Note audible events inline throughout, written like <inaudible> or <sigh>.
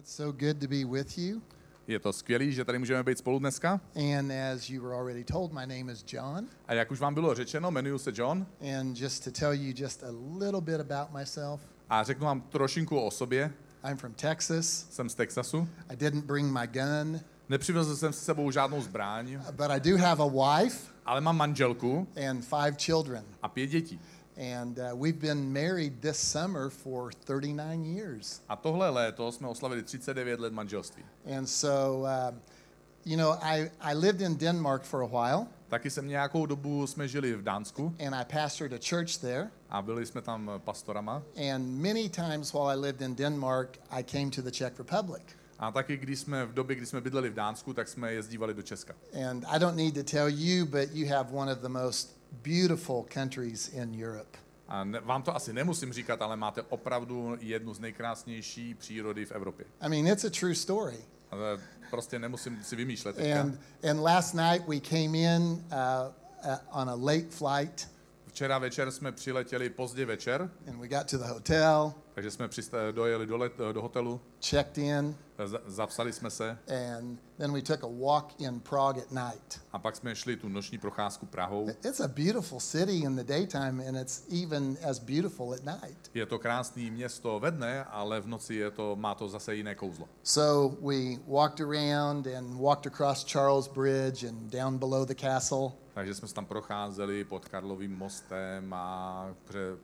It's so good to be with you. Je to skvělý, že tady můžeme být spolu dneska. And as you were already told, my name is John. A jak už vám bylo řečeno, jmenuji se John And just to tell you just a little bit about myself, a řeknu vám trošinku o sobě. I'm from Texas. Jsem z Texasu. I didn't bring my gun, Nepřivezl jsem s sebou žádnou zbraň, but I do have a wife ale mám manželku and five children. a pět dětí. And uh, we've been married this summer for 39 years. A tohle léto jsme oslavili 39 let manželství. And so, uh, you know, I, I lived in Denmark for a while, Taky jsem nějakou dobu jsme žili v Dánsku and I pastored a church there. a byli jsme tam pastorama. And many times while I lived in Denmark, I came to the Czech Republic. A taky když jsme v době, kdy jsme bydleli v Dánsku, tak jsme jezdívali do Česka. And I don't need to tell you, but you have one of the most beautiful countries in Europe. A ne, vám to asi nemusím říkat, ale máte opravdu jednu z nejkrásnější přírody v Evropě. I mean, it's a true story. Ale prostě nemusím si vymýšlet teďka. And, and last night we came in uh, uh, on a late flight, Včera večer jsme přiletěli pozdě večer, and we got to the hotel, takže jsme přista- dojeli do, let, do hotelu, checked in, za- zapsali jsme se and then we took a walk in Prague at night. a pak jsme šli tu noční procházku Prahou. It's a beautiful city in the daytime, and it's even as beautiful at night. Je to krásné město ve dne, ale v noci je to, má to zase jiné kouzlo. So we walked around and walked across Charles Bridge and down below the castle. Takže jsme se tam procházeli pod Karlovým mostem a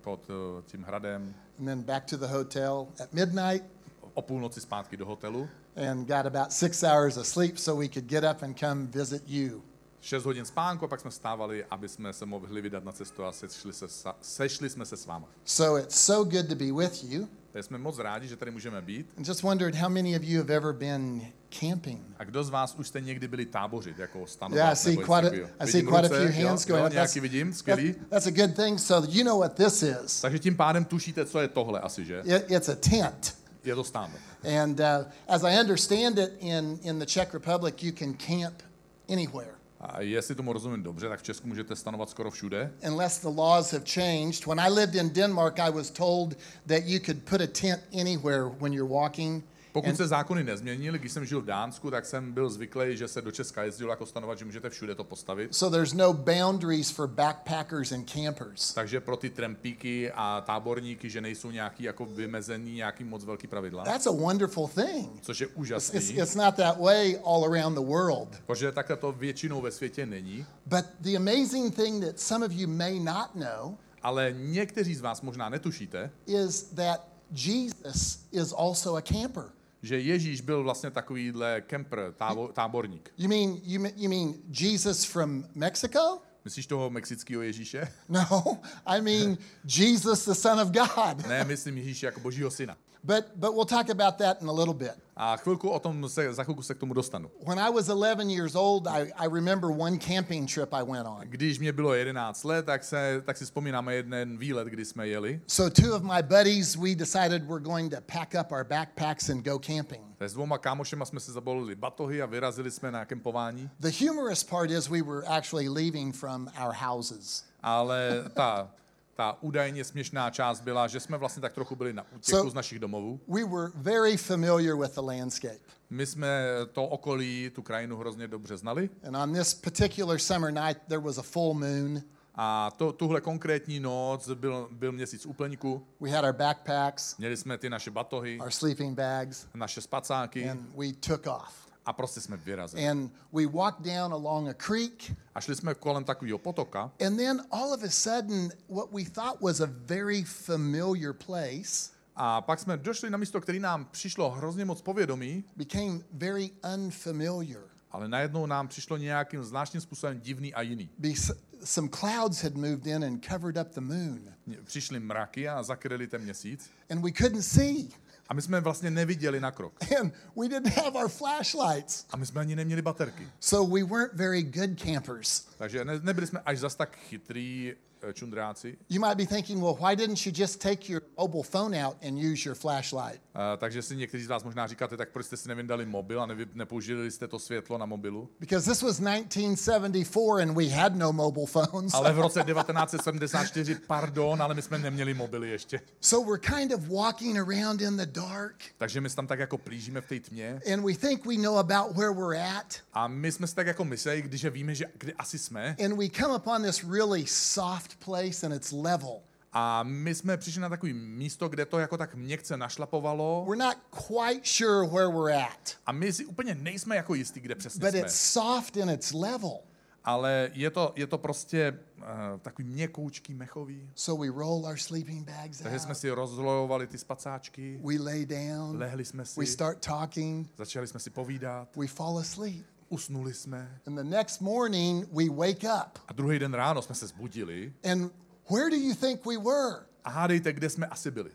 pod eh, tím hradem. and then back to the hotel at midnight O půlnoci zpátky do hotelu. and got about six hours of sleep so we could get up and come visit you. 6 hodin spánku a pak jsme stávali, aby jsme se mohli vydat na cestu a sešli, se, sešli jsme se s váma. So it's so good to be with you. Takže jsme moc rádi, že tady můžeme být. Just wondered how many of you have ever been camping. A kdo z vás už jste někdy byli tábořit, jako stanovat? Yeah, I see nebo quite a? I see Vidím quite a ruce, few hands jo, going up. Nějaký vidím, skvělý. that- that's a good thing. So you know what this is. Takže tím pádem tušíte, co je tohle asi, že? It, it's a tent. Je to stán. And uh, as I understand it, in, in the Czech Republic, you can camp anywhere. A jestli tomu rozumím dobře, tak v Česku můžete stanovat skoro všude. unless the laws have changed. When I lived in Denmark, I was told that you could put a tent anywhere when you're walking. Pokud se zákony nezměnily, když jsem žil v Dánsku, tak jsem byl zvyklý, že se do Česka jezdilo jako stanovat, že můžete všude to postavit. So there's no boundaries for backpackers and campers. Takže pro ty trampíky a táborníky, že nejsou nějaký jako vymezený, nějaký moc velký pravidla, That's a wonderful thing. což je úžasný, it's, it's not that way all around the world. protože takhle to většinou ve světě není. But the amazing thing that some of you may not know Ale někteří z vás možná netušíte, is that Jesus is also a camper. Že Ježíš byl vlastně takovýhle kemper, tábo, táborník. You mean you, mean- you mean Jesus from Mexico? Myslíš toho mexického Ježíše? No, I mean <laughs> Jesus, the Son of God. Ne, myslím Ježíše jako božího syna. But but we'll talk about that in a little bit. A chvilku o tom se, za chvilku se k tomu dostanu. When I was 11 years old, I, I remember one camping trip I went on. Když mě bylo 11 let, tak, se, tak si vzpomínáme jeden výlet, kdy jsme jeli. So two of my buddies, we decided we're going to pack up our backpacks and go camping. S dvouma kámošema jsme si zabolili batohy a vyrazili jsme na kempování. The humorous part is we were actually leaving from our houses. Ale ta, ta údajně směšná část byla, že jsme vlastně tak trochu byli na útěku So- z našich domovů. We were very familiar with the landscape. My jsme to okolí, tu krajinu hrozně dobře znali. And on this particular summer night, there was a full moon. A to, tuhle konkrétní noc byl, byl měsíc úplňku. We had our backpacks, Měli jsme ty naše batohy, our sleeping bags, naše spacáky and we took off. A prostě jsme vyrazili. And we walked down along a creek. A šli jsme kolem takového potoka And then all of a sudden, what we thought was a very familiar place a pak jsme došli na místo, který nám přišlo hrozně moc povědomí, became very unfamiliar. ale najednou nám přišlo nějakým zvláštním způsobem divný a jiný. Some clouds had moved in and covered up the moon, Přišly mraky a zakryli ten měsíc and we couldn't see. A my jsme vlastně neviděli na krok. And we didn't have our flashlights. A my jsme ani neměli baterky. So we weren't very good campers. Takže ne, nebyli jsme až zas tak chytrý čundráci. You might be thinking, well, why didn't you just take your mobile phone out and use your flashlight? Eh, takže si někteří z vás možná říkáte, tak proč jste si nevyndali mobil a nevy, nepoužili jste to světlo na mobilu. Because this was 1974 and we had no mobile phones. Ale v <laughs> roce 1974, pardon, ale my jsme neměli mobily ještě. So we're kind of walking around in the dark Takže my tam tak jako plížíme v té tmě and we think we know about where we're at. a my jsme si tak jako mysleli, když víme, že kde asi jsme And we come upon this really soft place and it's level. a my jsme přišli na takový místo, kde to jako tak měkce našlapovalo We're not quite sure where we're at, a my si úplně nejsme jako jistí, kde přesně but jsme. it's soft and it's level. Ale je to, je to prostě uh, takový měkoučký, mechový. So we roll our sleeping bags Takže jsme out. si rozlojovali ty spacáčky, We lay down. lehli jsme si, We start talking. začali jsme si povídat, We fall asleep. Usnuli jsme And the next morning, we wake up. a druhý den ráno jsme se zbudili And where do you think we were? a hádejte, kde jsme asi byli.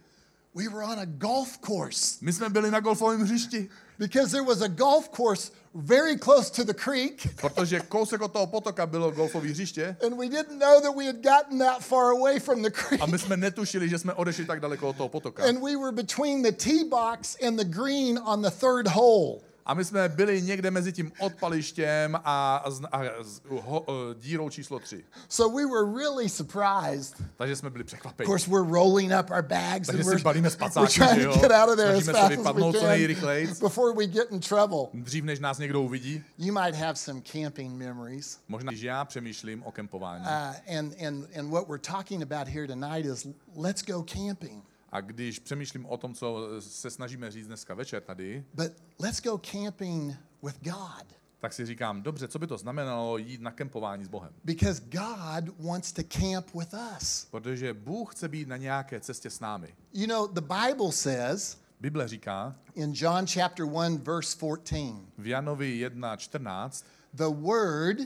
We were on a golf course My jsme byli na golfovém hřišti, because there was a golf course very close to the creek. protože kousek od toho potoka bylo golfové hřiště And we didn't know that we had gotten that far away from the creek. a my jsme netušili, že jsme odešli tak daleko od toho potoka. And we were between the tee box and the green on the third hole. A my jsme byli někde mezi tím odpalištěm a, a z- ho, eh, dírou číslo 3. So we were really surprised. Takže jsme byli Of překvapeni. course, we're rolling up our bags and Takže si we're, balíme we're spacáky, trying že to get out of there as fast as we can before we get in trouble. Dřív, než nás někdo uvidí, You might have some camping memories. možná, že já přemýšlím o kempování. Uh, and, and, and what we're talking about here tonight is let's go camping. A když přemýšlím o tom, co se snažíme říct dneska večer tady, But let's go camping with God tak si říkám, dobře, co by to znamenalo jít na kempování s Bohem? because God wants to camp with us. Protože Bůh chce být na nějaké cestě s námi. You know, the Bible says Bible říká in John chapter 1, verse 14, v Janovi 1.14, the Word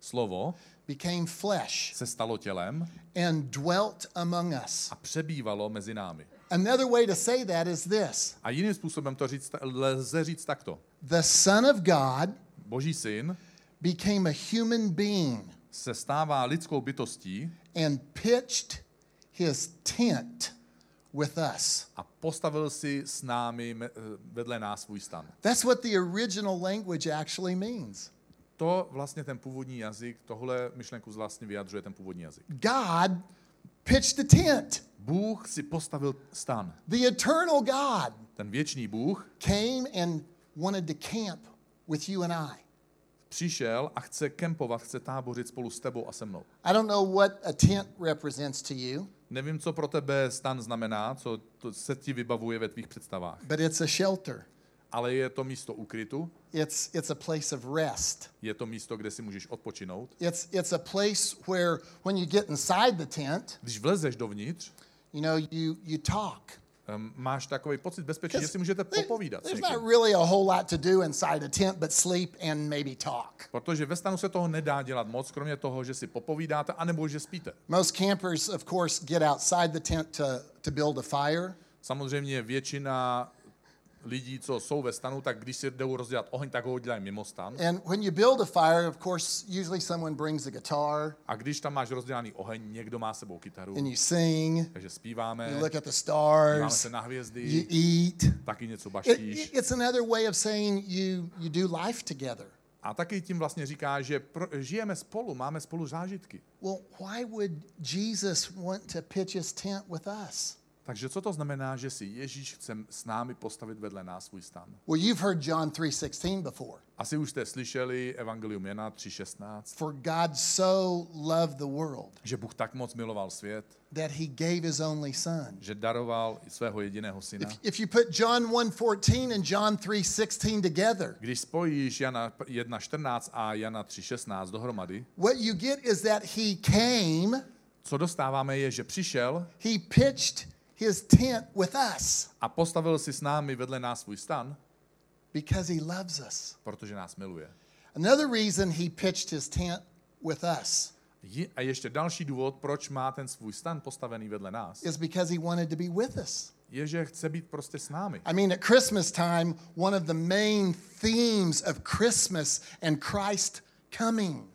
slovo became flesh se stalo tělem and dwelt among us. a přebývalo mezi námi. Another way to say that is this A jiným způsobem to říct, lze říct takto. the Son of God Boží syn became a human being se stává lidskou bytostí and pitched his tent with us. a postavil si s námi eh, vedle nás svůj stan. That's what the original language actually means. To vlastně ten původní jazyk, tohle myšlenku vlastně vyjadřuje ten původní jazyk. God pitched a tent. Bůh si postavil stan. The eternal God Ten věčný Bůh came and wanted to camp with you and I. přišel a chce kempovat, chce tábořit spolu s tebou a se mnou. I don't know what a tent represents to you, Nevím, co pro tebe stan znamená, co to se ti vybavuje ve tvých představách, but it's a shelter. Ale je to místo ukrytu, It's, it's a place of rest. je to místo, kde si můžeš odpočinout. It's, it's a place where when you get inside the tent, Když vlezeš dovnitř, you know, you, you talk. um, máš takový pocit bezpečí, že si můžete popovídat. There's not really a whole lot to do inside a tent but sleep and maybe talk. Protože ve stanu se toho nedá dělat moc, kromě toho, že si popovídáte, anebo že spíte. Most campers, of course, get outside the tent to, to build a fire. Samozřejmě většina lidí, co jsou ve stanu, tak když si jdou rozdělat oheň, tak ho dělají mimo stan. And when you build a fire, of course, usually someone brings a guitar A když tam máš rozdělaný oheň, někdo má sebou kytaru, and you sing, takže zpíváme, you look at the díváme stars, se na you hvězdy, eat. taky něco It, baštíš. it's another way of saying you, you do life together. A taky tím vlastně říká, že pro, žijeme spolu, máme spolu zážitky. Well, why would Jesus want to pitch his tent with us? Takže co to znamená, že si Ježíš chce s námi postavit vedle nás svůj stan? Well, you've heard John 3:16 before. Asi už jste slyšeli Evangelium Jana 3.16, For God so loved the world že Bůh tak moc miloval svět, that he gave his only son. že daroval svého jediného syna. If, if you put John 1:14 and John 3:16 together, Když spojíš Jana 1.14 a Jana 3.16 dohromady, what you get is that he came, co dostáváme je, že přišel he pitched his tent with us a postavil si s námi vedle nás svůj stan, because he loves us. protože nás miluje. Another reason he pitched his tent with us Je- A ještě další důvod, proč má ten svůj stan postavený vedle nás, is because he wanted to be with us. je, že chce být prostě s námi. I mean, at Christmas time, one of the main themes of Christmas and Christ coming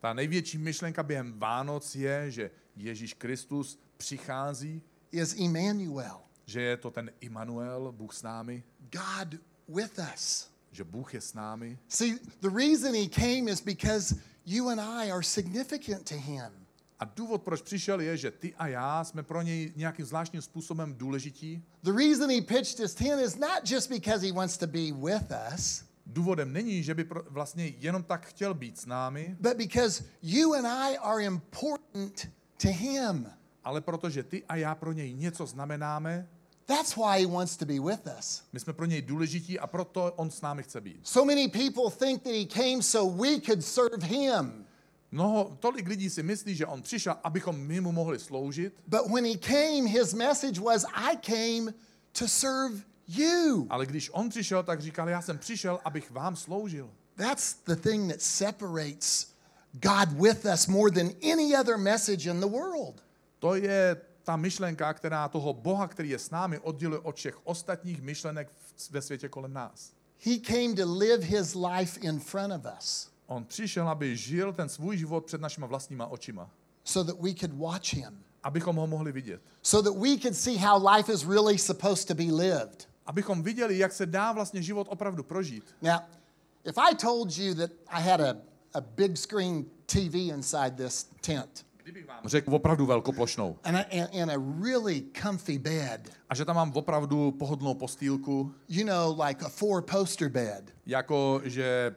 Ta největší myšlenka během Vánoc je, že Ježíš Kristus přichází, is Emmanuel, že je to ten Immanuel, Bůh s námi, God with us. že Bůh je s námi. See, the reason he came is because you and I are significant to him. A důvod, proč přišel, je, že ty a já jsme pro něj nějakým zvláštním způsobem důležití. The reason he pitched his tent is not just because he wants to be with us, Důvodem není, že by pro, vlastně jenom tak chtěl být s námi, but because you and I are important to him. Ale protože ty a já pro něj něco znamenáme, That's why he wants to be with us. my jsme pro něj důležití a proto on s námi chce být. So many people think that he came so we could serve him. Mnoho, tolik lidí si myslí, že on přišel, abychom my mu mohli sloužit, But when he came, his message was, I came to serve you. ale když on přišel, tak říkal, já jsem přišel, abych vám sloužil. That's the thing that separates God with us more than any other message in the world. To je ta myšlenka, která toho Boha, který je s námi, odděluje od všech ostatních myšlenek ve světě kolem nás. He came to live his life in front of us On přišel, aby žil ten svůj život před našima vlastníma očima, so that we could watch him, abychom ho mohli vidět. so that we could see how life is really supposed to be lived. Abychom viděli, jak se dá vlastně život opravdu prožít. Now, if I told you that I had a, a big screen TV inside this tent řekl opravdu velkoplošnou. And, I, and, and a really comfy bed, a že tam mám opravdu pohodlnou postýlku, you know, like a four poster bed, jako že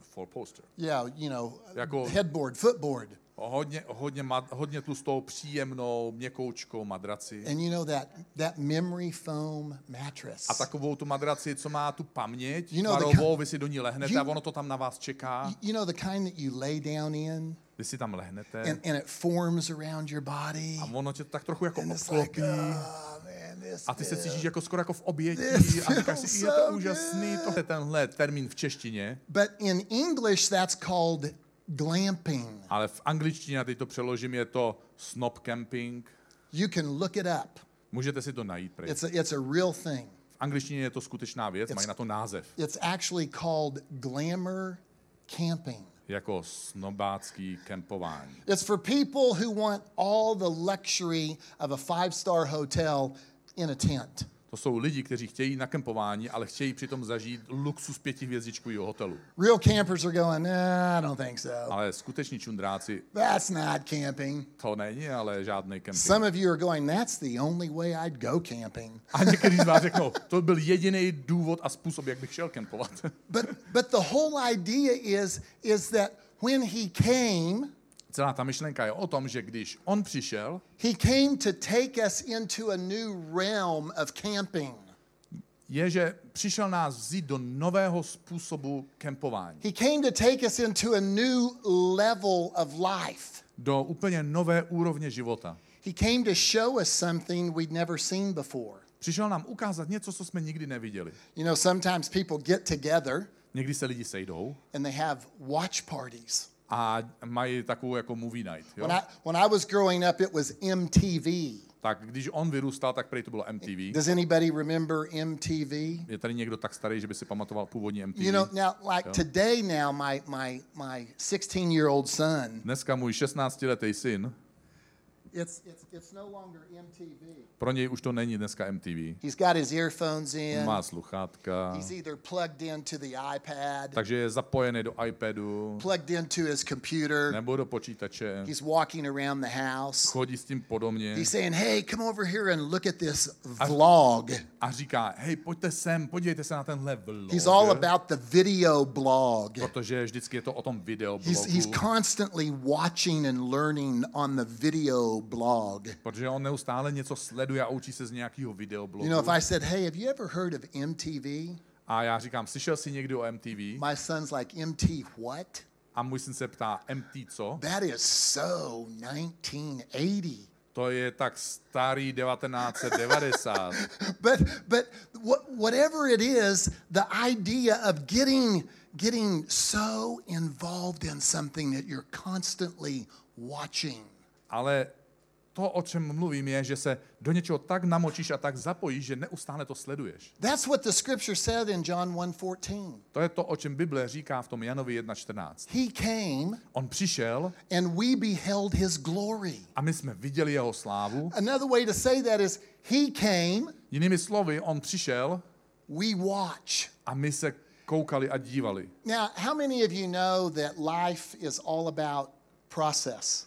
four poster. yeah, you know, Jako- headboard, footboard, Hodně, hodně, hodně tlustou, příjemnou, měkoučkou madraci. and you know that, that memory foam mattress. A takovou tu madraci, co má tu paměť, You know, the varovou, ki- vy si do ní lehnete You- a ono to tam na vás čeká. You know the kind that you lay down in Vy si tam lehnete and, and it forms around your body. a ono tě tak trochu jako like, obklopí. oh man, A ty se cítíš jako skoro jako v obětí a říkáš si, je to úžasný, to je tenhle termín v češtině, But in English, that's called glamping. ale v angličtině, a teď to přeložím, je to snob camping. You can look it up. Můžete si to najít. Prej. It's a, it's a real thing. V angličtině je to skutečná věc, mají na to název. It's actually called glamour camping. Jako snobácký kempování. It's for people who want all the luxury of a five star hotel in a tent. To jsou lidi, kteří chtějí na kempování, ale chtějí přitom zažít luxus pětihvězdičkového hotelu. Real campers are going, nah, I don't think so. Ale skuteční čundráci, That's not camping. to není ale žádný kemping. Some of you are going, that's the only way I'd go camping. A někteří z vás řeknou, to byl jediný důvod a způsob, jak bych šel kempovat. But, but the whole idea is, is that when he came, Celá ta myšlenka je o tom, že když on přišel, he came to take us into a new realm of camping. je, že přišel nás vzít do nového způsobu kempování. He came to take us into a new level of life. Do úplně nové úrovně života. He came to show us something we'd never seen before. Přišel nám ukázat něco, co jsme nikdy neviděli. You know, sometimes people get together Někdy se lidi sejdou and they have watch parties. A mají takovou jako movie night. Jo? When I, when I was growing up, it was MTV. Tak když on vyrůstal, tak prej to bylo MTV. Does anybody remember MTV? Je tady někdo tak starý, že by si pamatoval původní MTV? You know, now, like today, now, my, my, my 16 year old son, Dneska můj 16-letý syn, it's, it's, it's no longer MTV. pro něj už to není dneska MTV. He's got his earphones On in. má sluchátka, He's either plugged into the iPad, takže je zapojený do iPadu plugged into his computer. nebo do počítače. He's walking around the house. Chodí s tím podobně He's saying, Hey, come over here and look at this vlog. a říká, hej, pojďte sem, podívejte se na tenhle vlog. He's all about the video blog. Protože vždycky je to o tom He's, videoblogu. he's constantly watching and learning on the video blog. Protože on neustále něco sleduje a učí se z nějakého videoblogu. You know, if I said, Hey, have you ever heard of MTV? A já říkám, slyšel jsi někdy o MTV? My son's like, MT what? A můj syn se ptá, MT co? That is so 1980. To je tak starý 1990. <laughs> But but what, whatever it is, the idea of getting getting so involved in something that you're constantly watching. Ale to, o čem mluvím, je, že se do něčeho tak namočíš a tak zapojíš, že neustále to sleduješ. That's what the scripture said in John 1:14. To je to, o čem Bible říká v tom Janovi 1.14. He came On přišel and we beheld his glory. a my jsme viděli jeho slávu. Another way to say that is he came, Jinými slovy, on přišel we watch. a my se koukali a dívali. Now, how many of you know that life is all about process?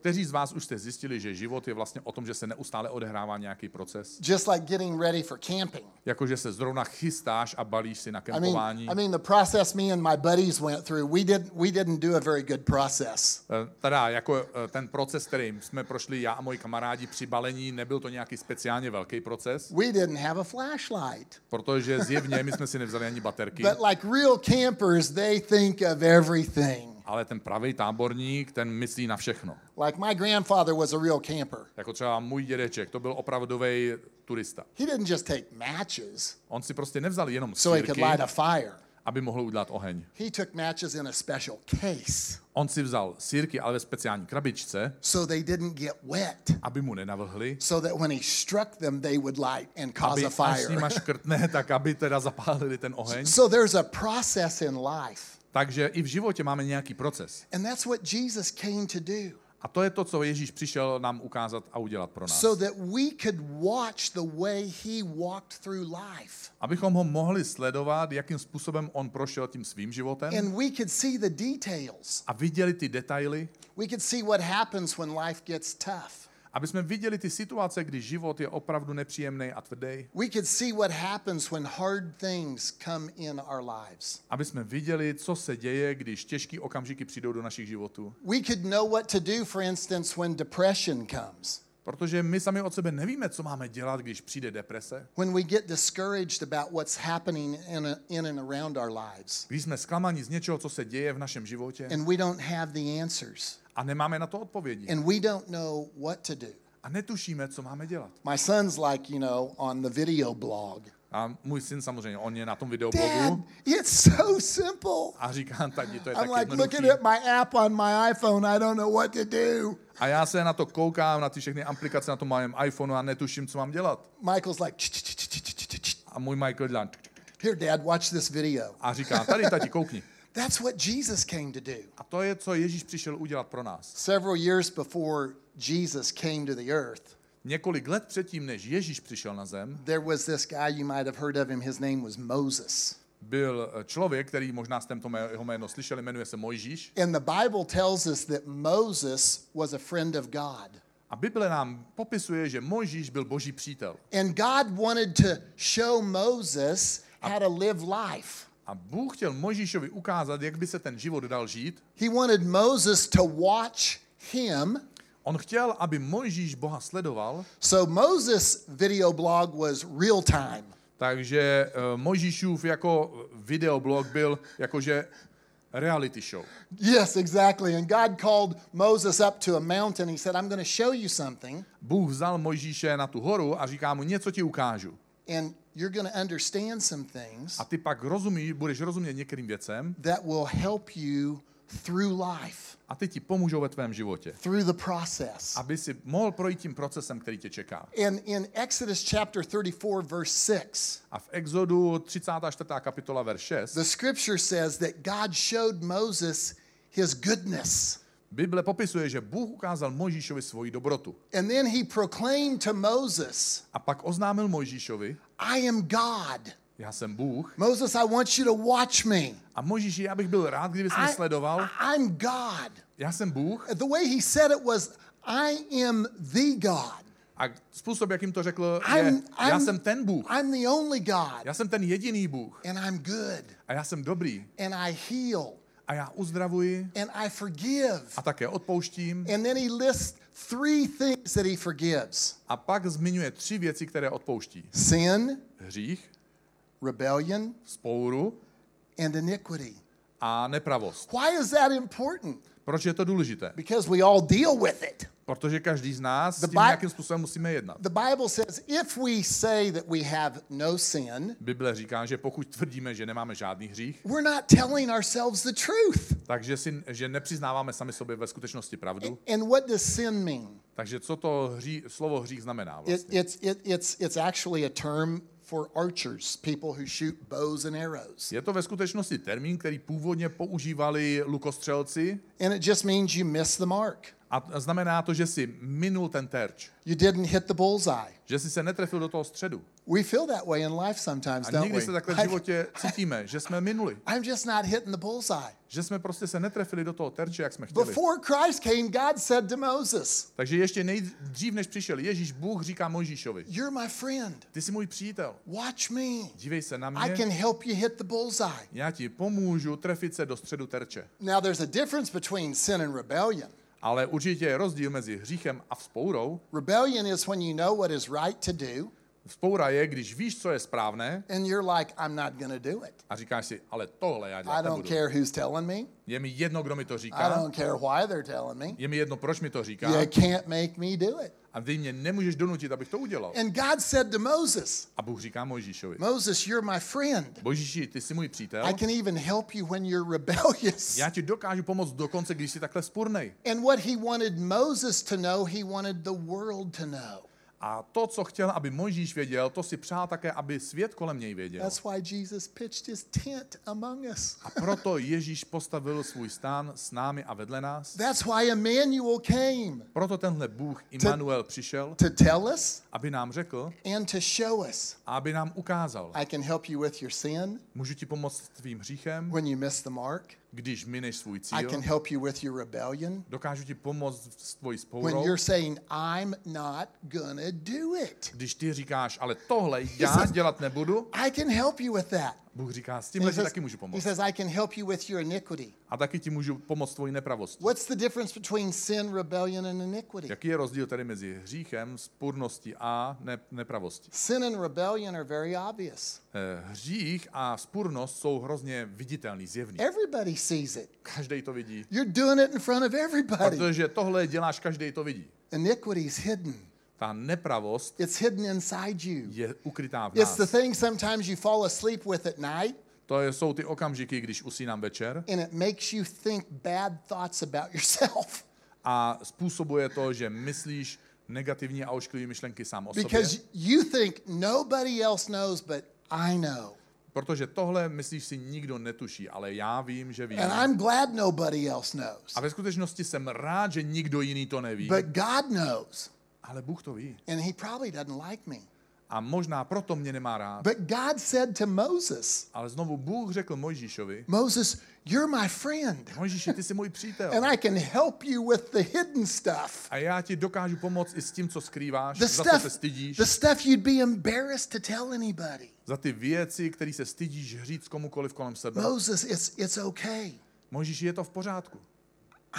Kteří z vás už jste zjistili, že život je vlastně o tom, že se neustále odehrává nějaký proces? Just like getting ready for camping. Jako, že se zrovna chystáš a balíš si na I mean, kempování. I mean the process me and my buddies went through, we did we didn't do a very good process. Eh, Teda jako eh, ten proces, kterým jsme prošli já a moji kamarádi při balení, nebyl to nějaký speciálně velký proces, We didn't have a flashlight. protože zjevně my jsme si nevzali ani baterky, But like real campers, they think of everything. Ale ten pravý táborník, ten myslí na všechno. Like my grandfather was a real camper. Jako třeba můj dědeček, to byl opravdový turista. He didn't just take matches On si prostě nevzal jenom so he could sírky, light a fire. aby mohl udělat oheň. He took matches in a special case On si vzal sírky, ale ve speciální krabičce, so they didn't get wet. aby mu nenavlhly, So that when he struck them, they would light and cause aby a až fire. škrtne, tak aby teda zapálili ten oheň. So there's a process in life. Takže i v životě máme nějaký proces. And that's what Jesus came to do. A to je to, co Ježíš přišel nám ukázat a udělat pro nás. So that we could watch the way he walked through life. Abychom ho mohli sledovat, jakým způsobem on prošel tím svým životem And we could see the details. a viděli ty detaily, We could see what happens when life gets tough. Aby jsme viděli ty situace, kdy život je opravdu nepříjemný a tvrdý, We could see what happens when hard things come in our lives. aby jsme viděli, co se děje, když těžké okamžiky přijdou do našich životů. We could know what to do, for instance, when depression comes, Protože my sami od sebe nevíme, co máme dělat, když přijde deprese, when we get discouraged about what's happening in, a, in and around our lives, když jsme zklamaní z něčeho, co se děje v našem životě. And we don't have the answers, a nemáme na to odpovědi and we don't know what to do. a netušíme, co máme dělat. My son's like, you know, on the video blog. A můj syn samozřejmě, on je na tom Dad, videoblogu it's so simple. a říká, tati, to je I'm tak like looking at my app on my iPhone. I don't know what to do. A já se na to koukám, na ty všechny aplikace na tom mém iPhoneu a netuším, co mám dělat. Michael's like. A můj Michael dělá here, Dad, watch this video. a říká, tady tati, koukni. That's what Jesus came to do. A to je, co Ježíš přišel udělat pro nás. Several years before Jesus came to the earth, Několik let předtím, než Ježíš přišel na zem, there was this guy, you might have heard of him. His name was Moses. byl eh, člověk, který možná jste to jeho jméno slyšeli, jmenuje se Mojžíš. And the Bible tells us that Moses was a friend of God. A Bible nám popisuje, že Mojžíš byl boží přítel. And God wanted to show Moses how to live life. A Bůh chtěl Mojžíšovi ukázat, jak by se ten život dal žít. He wanted Moses to watch him. On chtěl, aby Mojžíš Boha sledoval, So Moses' video blog was real time. takže uh, Mojžíšův jako videoblog byl jakože reality show. Yes, exactly. And God called Moses up to a mountain. He said, I'm going to show you something, Bůh vzal Mojžíše na tu horu a říká mu, něco ti ukážu. and you're going to understand some things A ty pak rozumíš, budeš rozumět některým věcem that will help you through life, a ty ti pomůžou ve tvém životě. through the process. Aby si mohl projít tím procesem, který tě čeká. In, in Exodus chapter 34, verse 6, A v Exodu 34. kapitola, verš 6, the scripture says that God showed Moses his goodness. Bible popisuje, že Bůh ukázal Mojžíšovi svoji dobrotu. And then he proclaimed to Moses, A pak oznámil Mojžíšovi, I am God. já jsem Bůh. Moses, I want you to watch me. A Mojžíši, já bych byl rád, kdybys mě I, sledoval. I'm God. Já jsem Bůh. The way he said it was, I am the God. A způsob, jakým to řekl, je, I'm, já I'm, jsem ten Bůh. I'm the only God. Já jsem ten jediný Bůh. And I'm good. A já jsem dobrý. And I heal. A já uzdravuji And I forgive. a také odpouštím. And then he lists three things that he forgives A pak zmiňuje tři věci, které odpouští. sin, Hřích, rebellion, spouru and iniquity. a nepravost. Why is that important? Proč je to důležité? Because we all deal with it. Protože každý z nás s tím nějakým způsobem musíme jednat. The Bible says if we say that we have no sin, Bible říká, že pokud tvrdíme, že nemáme žádný hřích, we're not telling ourselves the truth. takže si, že nepřiznáváme sami sobě ve skutečnosti pravdu. And what does sin mean? Takže co to hří, slovo hřích znamená It, vlastně? it's, it, it's, it's actually a term for archers, people who shoot bows and arrows. Je to ve skutečnosti termín, který původně používali lukostřelci And it just means you miss the mark. A znamená to, že si minul ten terč, You didn't hit the bullseye. že si se netrefil do toho středu. We feel that way in life sometimes, A don't někdy we? se takhle v I- životě cítíme, že jsme minuli, <laughs> I'm just not hitting the bullseye. že jsme prostě se netrefili do toho terče, jak jsme chtěli. Before Christ came, God said to Moses, Takže ještě nejdřív, než přišel Ježíš, Bůh říká Mojžíšovi, You're my friend. ty jsi můj přítel, Watch me. dívej se na I mě, can help you hit the bullseye. já ti pomůžu trefit se do středu terče. Now, there's a difference between sin and rebellion. Ale určitě je rozdíl mezi hříchem a vzpourou. Rebellion is when you know what is right to do, Vzpoura je, když víš, co je správné and you're like, I'm not to do it. a říkáš si, ale tohle já I dělat don't nebudu. care who's telling me. Je mi jedno, kdo mi to I říká, don't care why they're telling me. je mi jedno, proč mi to říká You can't make me do it. a ty mě nemůžeš donutit, abych to udělal. And God said to Moses, A Bůh říká Mojžíšovi, Moses, you're my friend. Božíši, ty jsi můj přítel, I can even help you when you're rebellious. já ti dokážu pomoct dokonce, když jsi takhle spurnej. And what he wanted Moses to know, he wanted the world to know. A to, co chtěl, aby Mojžíš věděl, to si přál také, aby svět kolem něj věděl. That's why Jesus pitched his tent among us. A proto Ježíš postavil svůj stán s námi a vedle nás. That's why Emmanuel came Proto tenhle Bůh Immanuel přišel, to tell us aby nám řekl and to show us a aby nám ukázal. I can help you with your sin Můžu ti pomoct s tvým hříchem, when you miss the mark. Když mineš svůj I cíl. can help you with your rebellion Dokážu ti pomoct s tvojí when spourou. you're saying, I'm not gonna do it. Když ty říkáš, ale tohle já dělat nebudu, I can help you with that. Bůh říká, s He tímhle ti taky můžu he pomoct. says, I can help you with your iniquity. A taky ti můžu pomoct tvojí nepravosti. What's the difference between sin, rebellion, and iniquity? Jaký je rozdíl tedy mezi hříchem, spurností a ne- nepravostí? Sin and rebellion are very obvious. Eh, Hřích a spurnost jsou hrozně viditelný, zjevný. Everybody sees it. Každý to vidí. You're doing it in front of everybody. Protože tohle děláš, každý to vidí. Iniquity is hidden. Ta nepravost It's hidden inside you. je ukrytá v It's the nás. thing sometimes you fall asleep with at night To jsou ty okamžiky, když usínám večer and it makes you think bad thoughts about <laughs> yourself a způsobuje to, že myslíš negativní a ošklivé myšlenky sám o sobě. because you think nobody else knows, but I know. Protože tohle myslíš si nikdo netuší, ale já vím, že vím. And I'm glad nobody else knows. A ve skutečnosti jsem rád, že nikdo jiný to neví, But God knows. Ale Bůh to ví. And He probably doesn't like me. A možná proto mě nemá rád. But God said to Moses, Ale znovu Bůh řekl Mojžíšovi, Moses, you're my friend. Mojžíši, ty jsi můj přítel. And I can help you with the hidden stuff. A já ti dokážu pomoct i s tím, co skrýváš, The za co stuff, se stydíš, the stuff you'd be embarrassed to tell anybody. za ty věci, které se stydíš říct komukoliv kolem sebe. Moses, it's, it's okay. Mojžíši, je to v pořádku.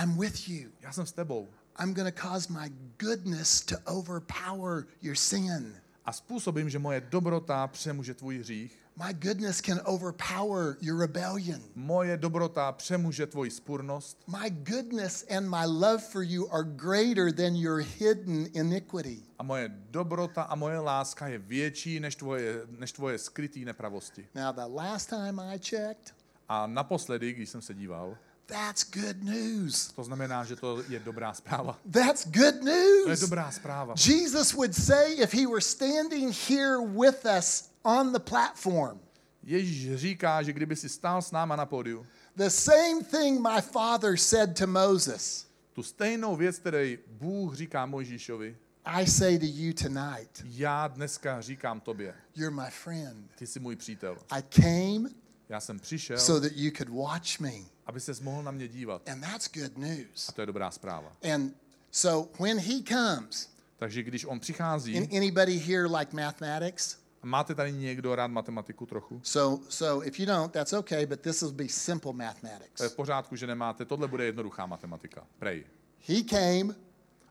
I'm with you. Já jsem s tebou. I'm going to cause my goodness to overpower your sin. A způsobím, že moje dobrota přemůže tvůj hřích. My goodness can overpower your rebellion. Moje dobrota přemůže tvoji spurnost. My goodness and my love for you are greater than your hidden iniquity. A moje dobrota a moje láska je větší než tvoje, než tvoje skrytý nepravosti. Now, the last time I checked, A naposledy, když jsem se díval, that's good news. to znamená, že to je dobrá zpráva. That's good To je news. dobrá zpráva. Jesus would say if he were standing here with us on the platform, Ježíš říká, že kdyby si stál s náma na pódiu, the same thing my father said to Moses, tu stejnou věc, který Bůh říká Mojžíšovi, I say to you tonight, já dneska říkám tobě, you're my friend. ty jsi můj přítel. I came Já jsem přišel, so that you could watch me. Aby ses mohl na mě dívat. And that's good news. A to je dobrá zpráva. And so when he comes, Takže když on přichází, an- anybody here like mathematics? máte tady někdo rád matematiku trochu? So so if you don't, that's okay, but this will be simple To je mathematics. v pořádku, že nemáte. Tohle bude jednoduchá matematika. Prej. He came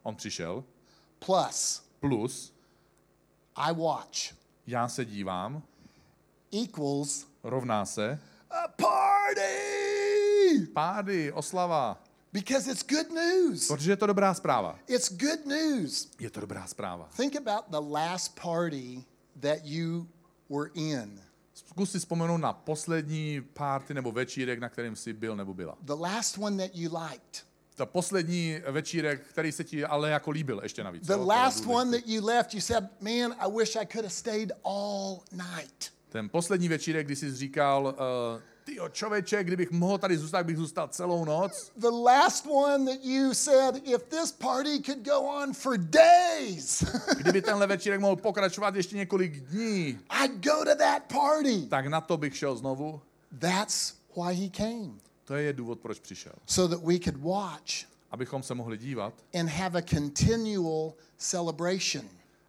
On přišel, plus plus I watch já se dívám, equals rovná se a party pády, oslava. because it's good news. Protože je to dobrá zpráva. It's good news. Je to dobrá zpráva. Think about the last party that you were in. Zkus si vzpomenout na poslední párty nebo večírek, na kterém jsi byl nebo byla. The last one that you liked. ta poslední večírek, který se ti ale jako líbil ještě navíc. The last one that you left, you said, Man, I wish I could have stayed all night. Ten poslední večírek, kdy jsi říkal, uh, ty člověče, kdybych mohl tady zůstat, bych zůstal celou noc. The last one that you said, If this party could go on for days, <laughs> Kdyby tenhle večírek mohl pokračovat ještě několik dní, I'd go to that party. tak na to bych šel znovu. That's why he came, To je důvod, proč přišel. so that we could watch Abychom se mohli dívat and have a continual celebration.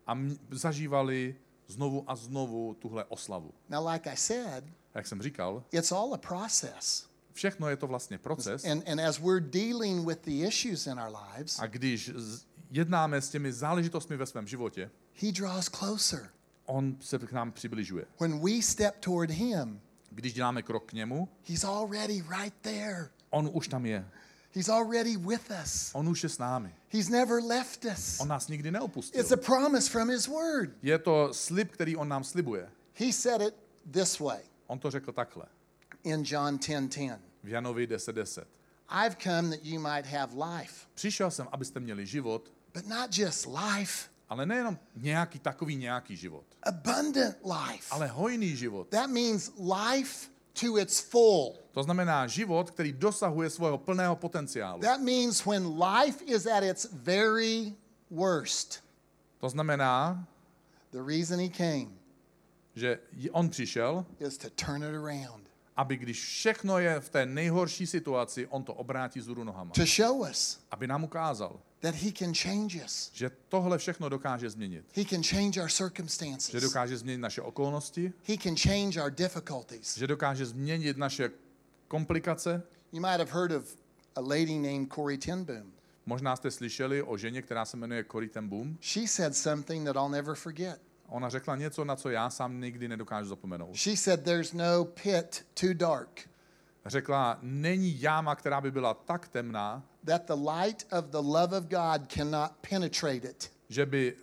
a zažívali znovu a znovu tuhle oslavu. Now, like I said, Jak jsem říkal, it's all a process. všechno je to vlastně proces. And, and as we're dealing with the issues in our lives, A když jednáme s těmi záležitostmi ve svém životě, he draws closer. on se k nám přibližuje. When we step toward him, Když děláme krok k němu, he's already right there. on už tam je. He's already with us. On už je s námi. He's never left us. On nás nikdy neopustil. It's a promise from his word. Je to slib, který on nám slibuje. He said it this way On to řekl takhle. in John 10:10. V Janovi 10.10. I've come that you might have life, Přišel jsem, abyste měli život, but not just life, ale nejenom nějaký takový nějaký život, abundant life. ale hojný život. That means life to its full. To znamená život, který dosahuje svého plného potenciálu. That means when life is at its very worst. To znamená, The reason he came že on přišel, is to turn it around, aby když všechno je v té nejhorší situaci, on to obrátí zůru nohama. to show us Aby nám ukázal, that he can change us. že tohle všechno dokáže změnit. He can change our Že circumstances. dokáže změnit naše okolnosti, He can change our difficulties. že dokáže změnit naše komplikace. You might have heard of a lady named Corrie ten Boom. Možná jste slyšeli o ženě, která se jmenuje Corrie ten Boom. She said something that I'll never forget. Ona řekla něco, na co já sám nikdy nedokážu zapomenout. She said, There's no pit too dark Řekla, není jáma, která by byla tak temná, that the light of the love of God cannot penetrate it. že by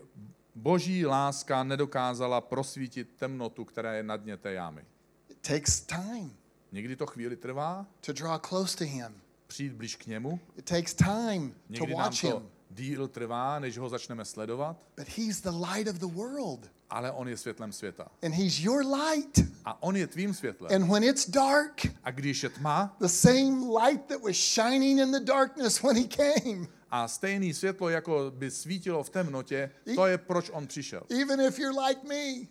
boží láska nedokázala prosvítit temnotu, která je na dně té jámy. It takes time Někdy to chvíli trvá, to draw close to Him, přijít blíž k němu, it takes time to někdy nám watch to Him. díl trvá, než ho začneme sledovat, But He's the light of the world, ale on je světlem světa. and He's your light. A on je tvým světlem. And when it's dark, A když je tma the same light that was shining in the darkness when He came, a stejný světlo, jako by svítilo v temnotě, to je proč on přišel. even if you're like me,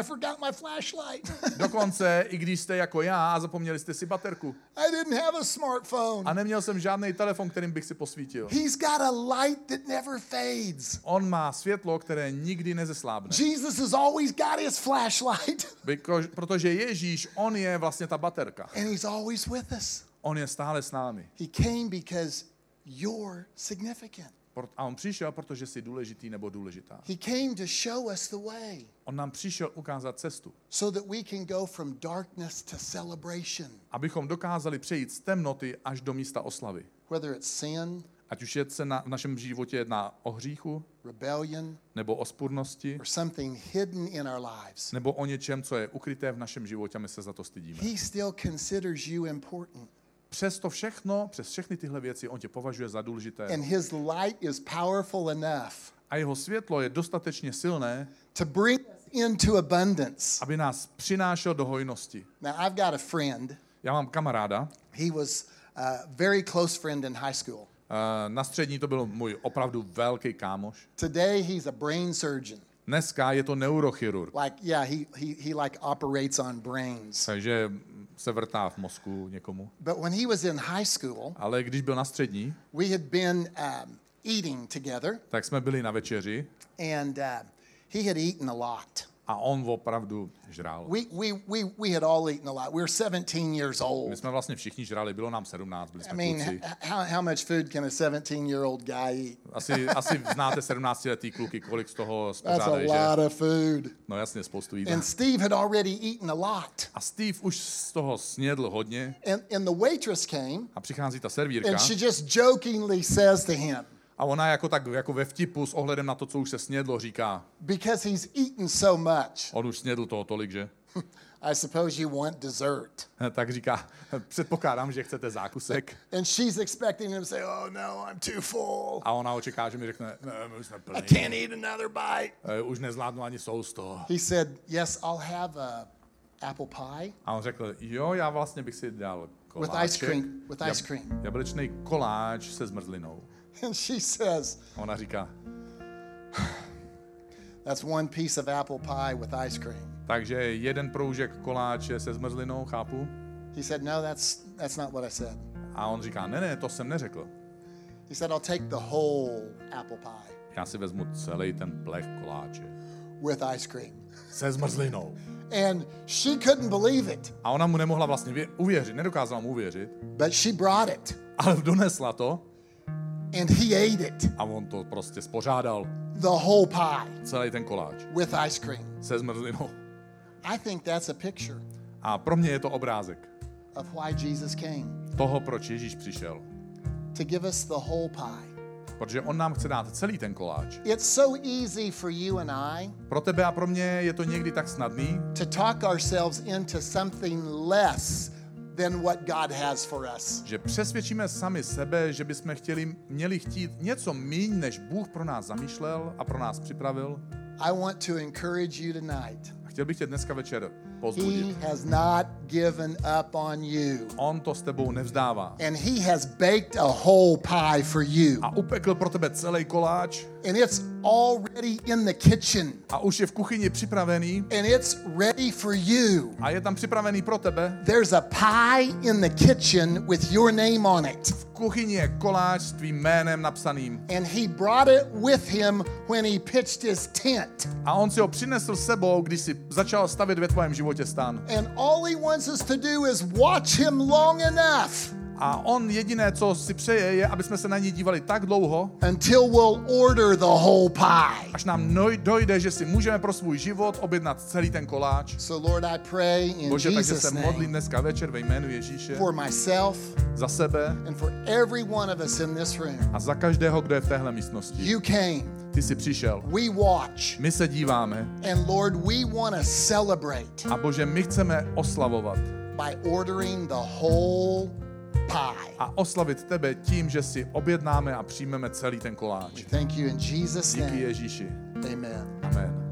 I forgot my flashlight. <laughs> Dokonce, i když jste jako já zapomněli jste si baterku. I didn't have a smartphone. A neměl jsem žádný telefon, kterým bych si posvítil. He's got a light that never fades. On má světlo, které nikdy nezeslábne. Jesus has always got his flashlight, <laughs> Because, protože Ježíš, on je vlastně ta baterka. and he's always with us. On je stále s námi. He came because you're significant. A on přišel, protože jsi důležitý nebo důležitá. He came to show us the way On nám přišel ukázat cestu, so that we can go from darkness to celebration. abychom dokázali přejít z temnoty až do místa oslavy. Whether it's sin, Ať už je se na, v našem životě jedná o hříchu, rebellion, nebo o spurnosti, or something hidden in our lives, nebo o něčem, co je ukryté v našem životě a my se za to stydíme. he still considers you important. Přes to všechno, přes všechny tyhle věci, on tě považuje za důležité. And his light is powerful enough A jeho světlo je dostatečně silné, to bring us into abundance. aby nás přinášel do hojnosti. Now, I've got a friend. Já mám kamaráda, He was a very close friend in high school. eh, na střední to byl můj opravdu velký kámoš. Today, he's a brain surgeon. Dneska je to neurochirurg, Like, yeah, he, he, he like operates on brains. takže se vrtá v mozku někomu. But when he was in high school, Ale když byl na střední, we had been um, eating together, tak jsme byli na večeři and uh, he had eaten a lot. A on opravdu žral. We, we, we, we had all eaten a lot. We were 17 years My old. jsme vlastně všichni žrali, bylo nám 17, byli I jsme mean, kluci. how, how much food can a 17 year old guy eat? Asi, asi znáte 17-letý kluky, kolik z toho That's a spořádají, že? lot of food. No jasně, spoustu jídla. And Steve had already eaten a lot. A Steve už z toho snědl hodně And, and the waitress came, a přichází ta servírka and she just jokingly says to him, a ona jako tak jako ve vtipu s ohledem na to, co už se snědlo, říká, because he's eaten so much, on už snědl toho tolik, že? <laughs> I suppose you want dessert. <laughs> Tak říká, <laughs> předpokládám, že chcete zákusek. And she's expecting him to say, Oh no, I'm too full. A ona očeká, že mi řekne, ne, my jsme I plní. can't eat another bite. Eh, Už nezvládnu ani sousto. He said, Yes, I'll have a apple pie A on řekl, jo, já vlastně bych si dal with koláček. ice cream. With ice cream. Jablečný koláč se zmrzlinou. <laughs> And she says, ona říká, That's one piece of apple pie with ice cream. takže jeden proužek koláče se zmrzlinou, chápu? He said, No, that's that's not what I said. A on říká, ne, ne, to jsem neřekl. He said, I'll take the whole apple pie Já si vezmu celý ten plech koláče. with ice cream. Se zmrzlinou. And she couldn't believe it, A ona mu nemohla vlastně vě- uvěřit, nedokázala mu uvěřit, but she brought it ale donesla to and he ate it, a on to prostě spořádal. the whole pie Celý ten koláč with ice cream. se zmrzlinou. I think that's a picture A pro mě je to obrázek of why Jesus came toho, proč Ježíš přišel. to give us the whole pie. Protože on nám chce dát celý ten koláč. It's so easy for you and I Pro tebe a pro mě je to někdy tak snadný, to talk ourselves into something less than what God has for us. že přesvědčíme sami sebe, že bychom chtěli, měli chtít něco míň, než Bůh pro nás zamýšlel a pro nás připravil. I want to encourage you tonight. A chtěl bych tě dneska večer He has not given up on you. On to s tebou nevzdává. And he has baked a whole pie for you. A upekl pro tebe celý koláč And it's already in the kitchen. a už je v kuchyni připravený And it's ready for you. a je tam připravený pro tebe. There's a pie in the kitchen with your name on it. V kuchyni je koláč s tvým jménem napsaným. And he brought it with him when he pitched his tent. A on si ho přinesl s sebou, když si začal stavět ve tvém životě stan. And all he wants us to do is watch him long enough A on jediné, co si přeje, je, aby jsme se na něj dívali tak dlouho, until we'll order the whole pie. až nám dojde, že si můžeme pro svůj život objednat celý ten koláč. So, Lord, I pray in Bože, takže se modlím dneska večer ve jménu Ježíše for myself za sebe and for every one of us in this room. a za každého, kdo je v téhle místnosti. You came, Ty jsi přišel. we watch, My se díváme and Lord, we want to celebrate a Bože, my chceme oslavovat by ordering the whole pie. a oslavit tebe tím, že si objednáme a přijmeme celý ten koláč. Thank you in Jesus' Díky name. Ježíši. Amen. Amen.